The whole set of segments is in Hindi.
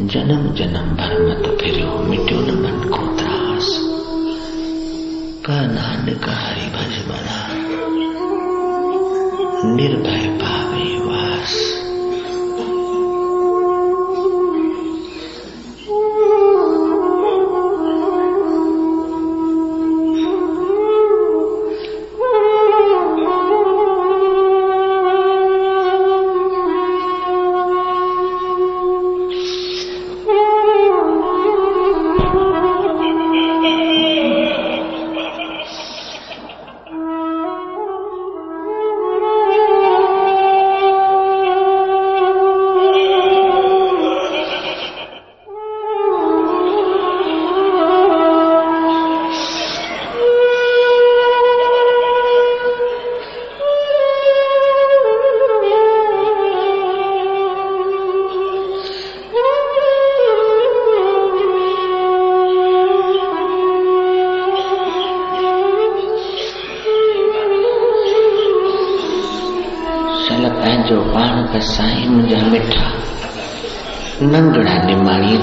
जन्म जन्म भर मत तो फिर मिट्यो न मन को त्रास। का नान का हरि भज बना। निर्भय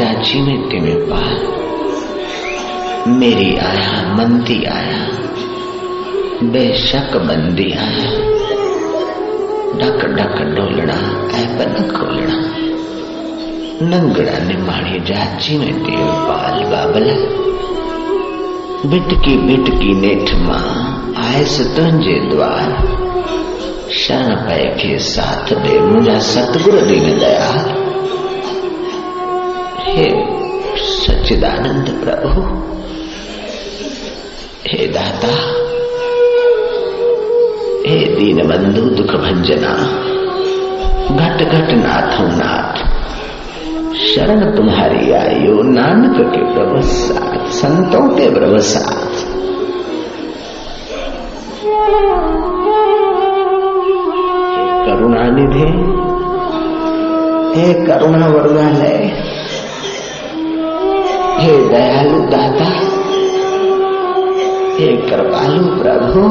निमाणी चाची में पाल मेरी आया, मंदी आया। बेशक बंदी आया। डक डक डोलना ऐब न खोलना नंगड़ा निमाणी चाची में तिमे पाल बाबला। बिटकी बिटकी नेठ माँ, आयस तुंहिंजे द्वार। शरण पै के साथ दे मुझा सतगुरु दीन दया सच्चिदानंद प्रभु। हे दाता, हे दीन बंधु दुख भंजना घट घट नाथो नाथ शरण तुम्हारी आयो, नानक के प्रभु संतों के प्रभु साथ। करुणा निधे हे करुणा वरदालय हे दयालु दाता हे कृपालु प्रभु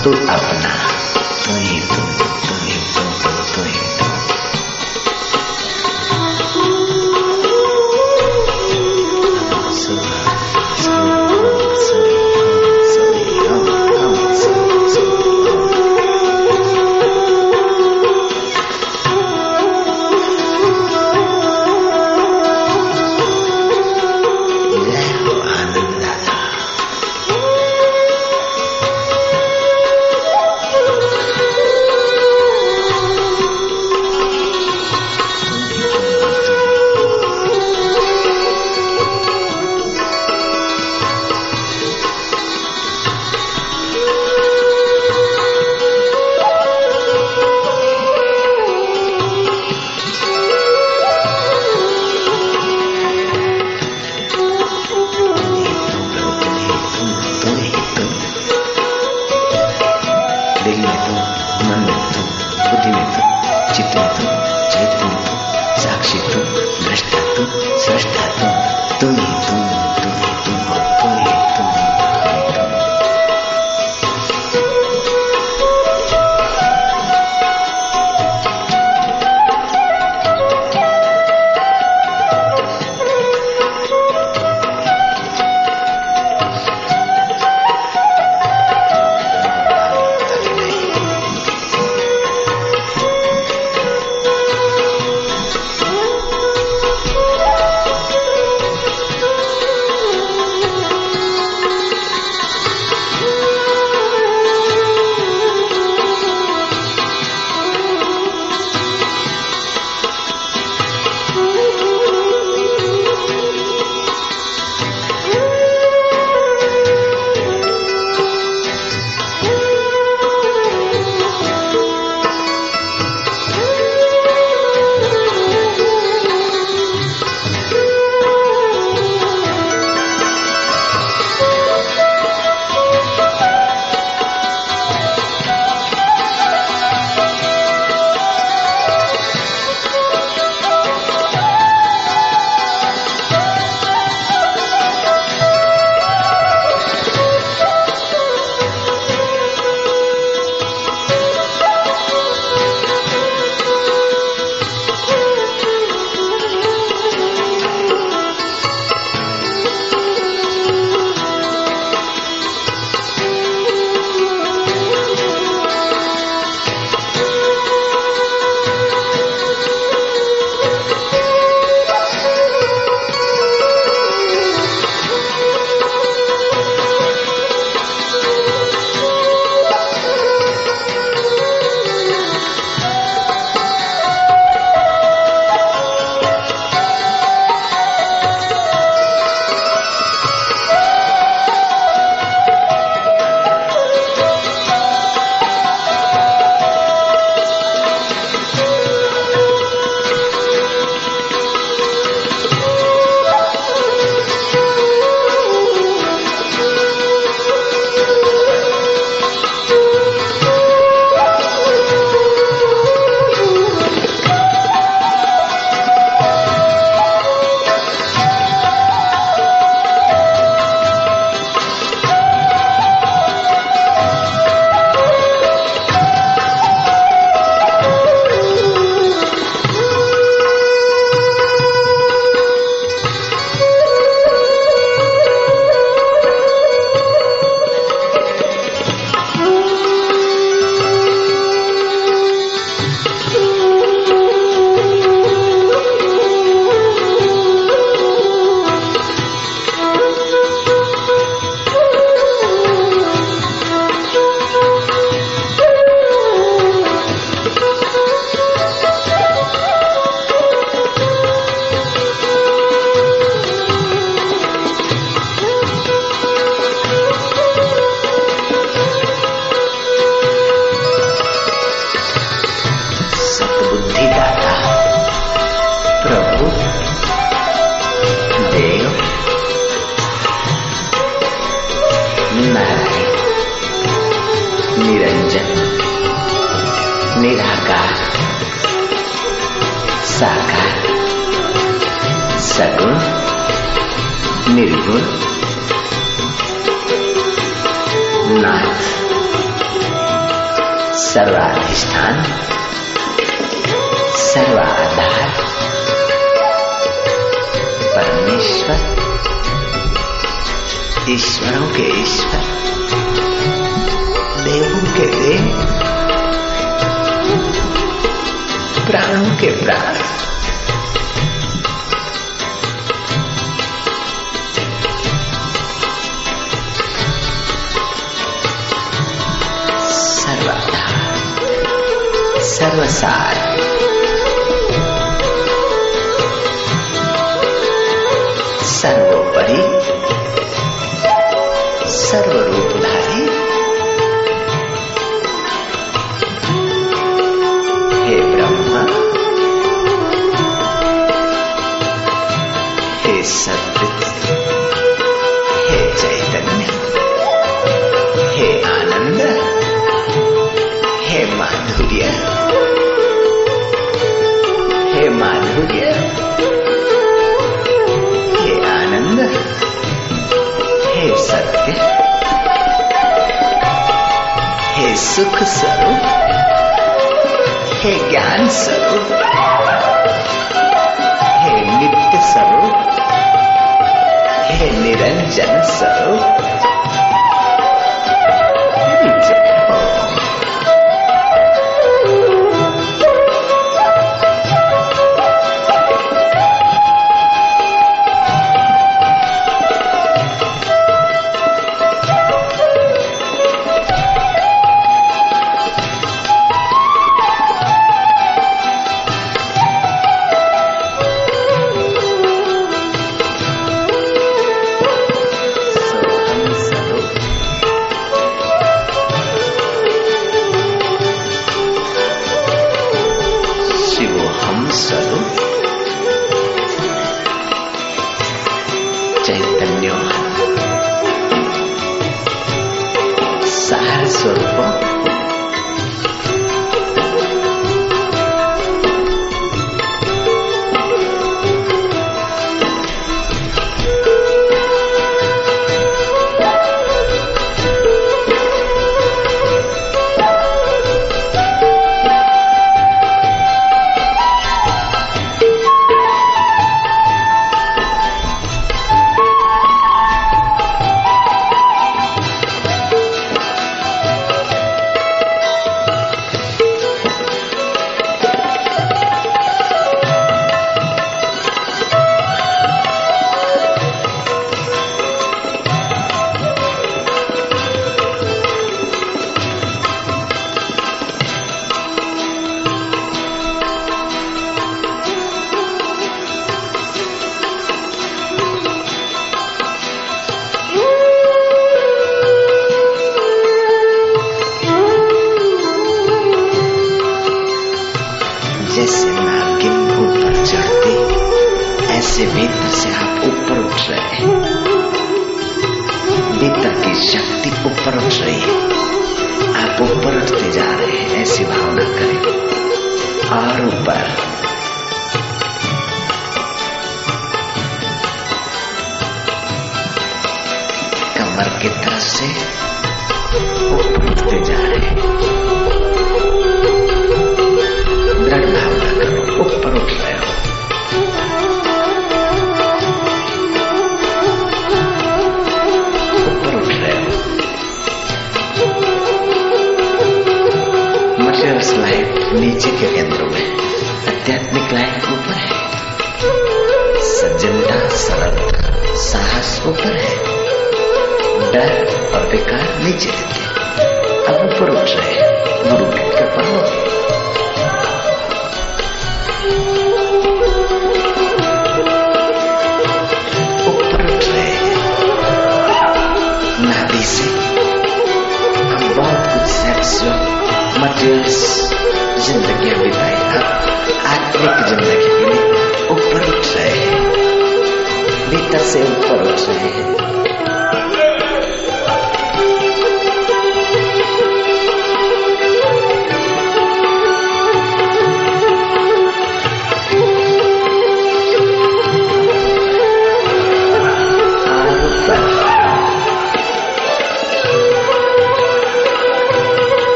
और तू परमेश्वर ईश्वरों के ईश्वर। देवों के देव। प्राणों के प्राण। सर्वाधार सर्वसार। माधुर्य हे आनंद हे सत्य हे सुख स्वरूप हे ज्ञान स्वरूप हे नित्य स्वरूप हे निरंजन स्वरूप unsettled? नीचे के केंद्र में आध्यात्मिक लाइन ऊपर है। सज्जनता, सरलता, साहस ऊपर है। डर और विकार नीचे रहते हैं। अब ऊपर उठ रहे हैं। गुरु की भीतर से ऊपर उठ रहे हैं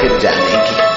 फिर जाने की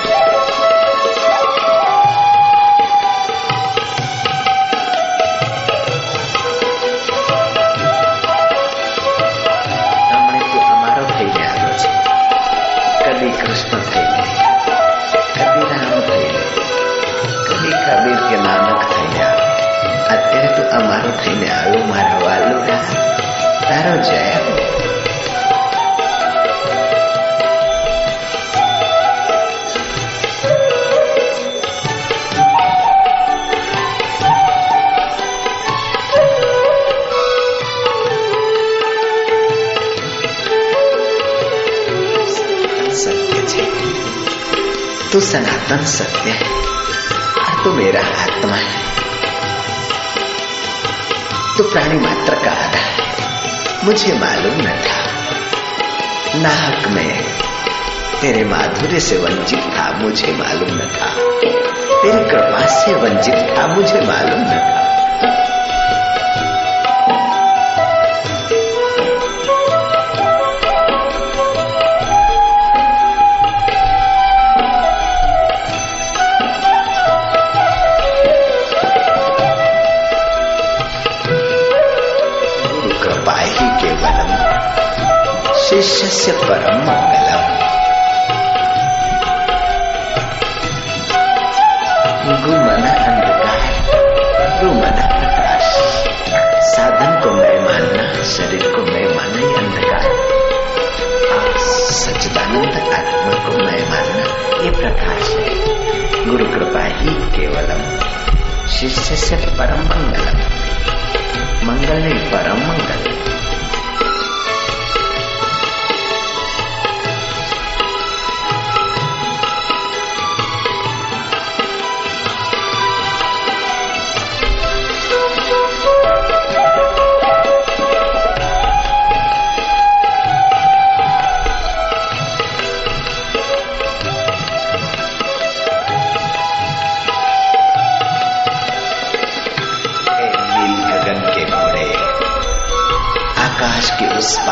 सनातन सत्य है और तू मेरा आत्मा है तू प्राणी मात्र का आधार मुझे मालूम न था नाहक में तेरे माधुर्य से वंचित था मुझे मालूम न था तेरी कृपा से वंचित था मुझे मालूम न था से परम मंगलम। गुमन अंधकार, गुमन प्रकाश। साधन को मैं मानना, शरीर को मैं मानना ये अंधकार। और सच्चिदानंद आत्मा को मैं मानना, ये प्रकाश है। गुरु कृपा ही केवलम। शिष्य से परम मंगलम। मंगल नहीं परम मंगल।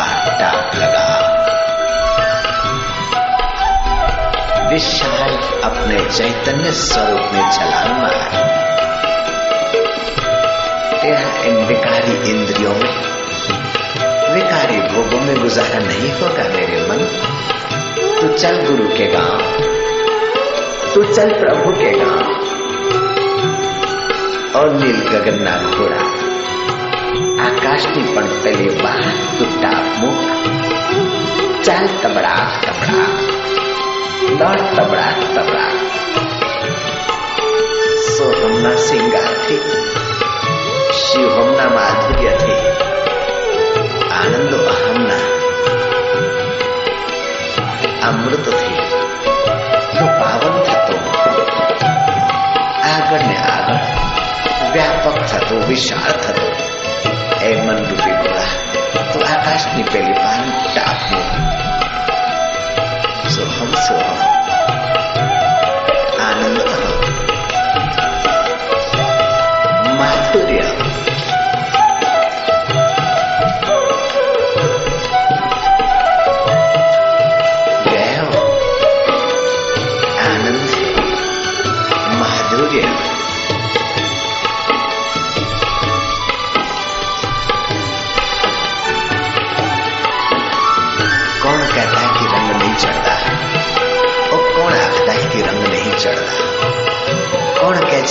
का डाक लगा। विशाल अपने चैतन्य स्वरूप में चला है यह इन विकारी इंद्रियों में, विकारी भोगों में गुजारा नहीं होगा मेरे मन। तू चल गुरु के गाँव। तू चल प्रभु के गाँव। और नील गगन घोड़ा। रहा આકાશની પણ પેલી બહાર તૂટા મુખ ચાલ તબડા તબડા દોડ તબડા તબડા સોહમના સિંગારથી શિવહમના માધુર્યથી આનંદો અહમના અમૃતથી તું પાવન થતો આગળ ને આગળ વ્યાપક થતો વિશાળ થતો eman dupi belah Ke atas ni pelipan tak apa. Suhom anu Anam dia.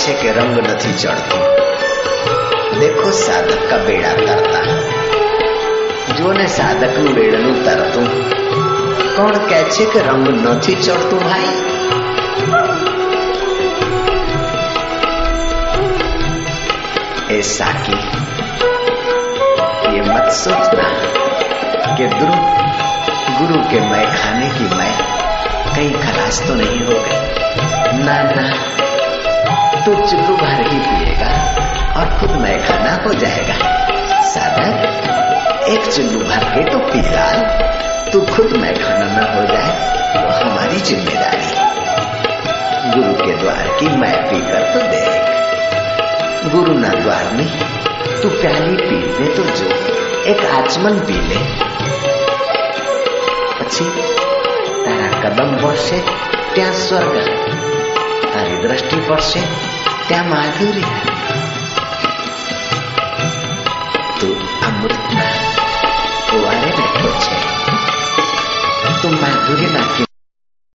कौन કહે છે કે રંગ નથી ચડતો देखो साधक का बेड़ा करता જુઓ ને સાધકનું વેળનું તરતું કોણ કહે છે કે રંગ નથી ચડતું ભાઈ એ સાકી ये मत सोचना कि गुरु गुरु के मैं खाने की मैं कहीं खलास तो नहीं हो गई ना ना तू चुल्लू भर ही पिएगा और खुद मैं खाना हो जाएगा साधक एक चुल्लू भर के तो पी डाल तू खुद मैं खाना न हो जाए तो हमारी जिम्मेदारी गुरु के द्वार की मैं पीकर तो देख गुरु ना द्वार में तू प्याली पी ले तो जो एक आचमन पी ले પછી તારા કદમ પડશે ત્યાં સ્વર્ગ તારી દ્રષ્ટિ પડશે ત્યાં માધુરી તું અમૃતના કુવારે બેઠો છે તું માધુરી નાખી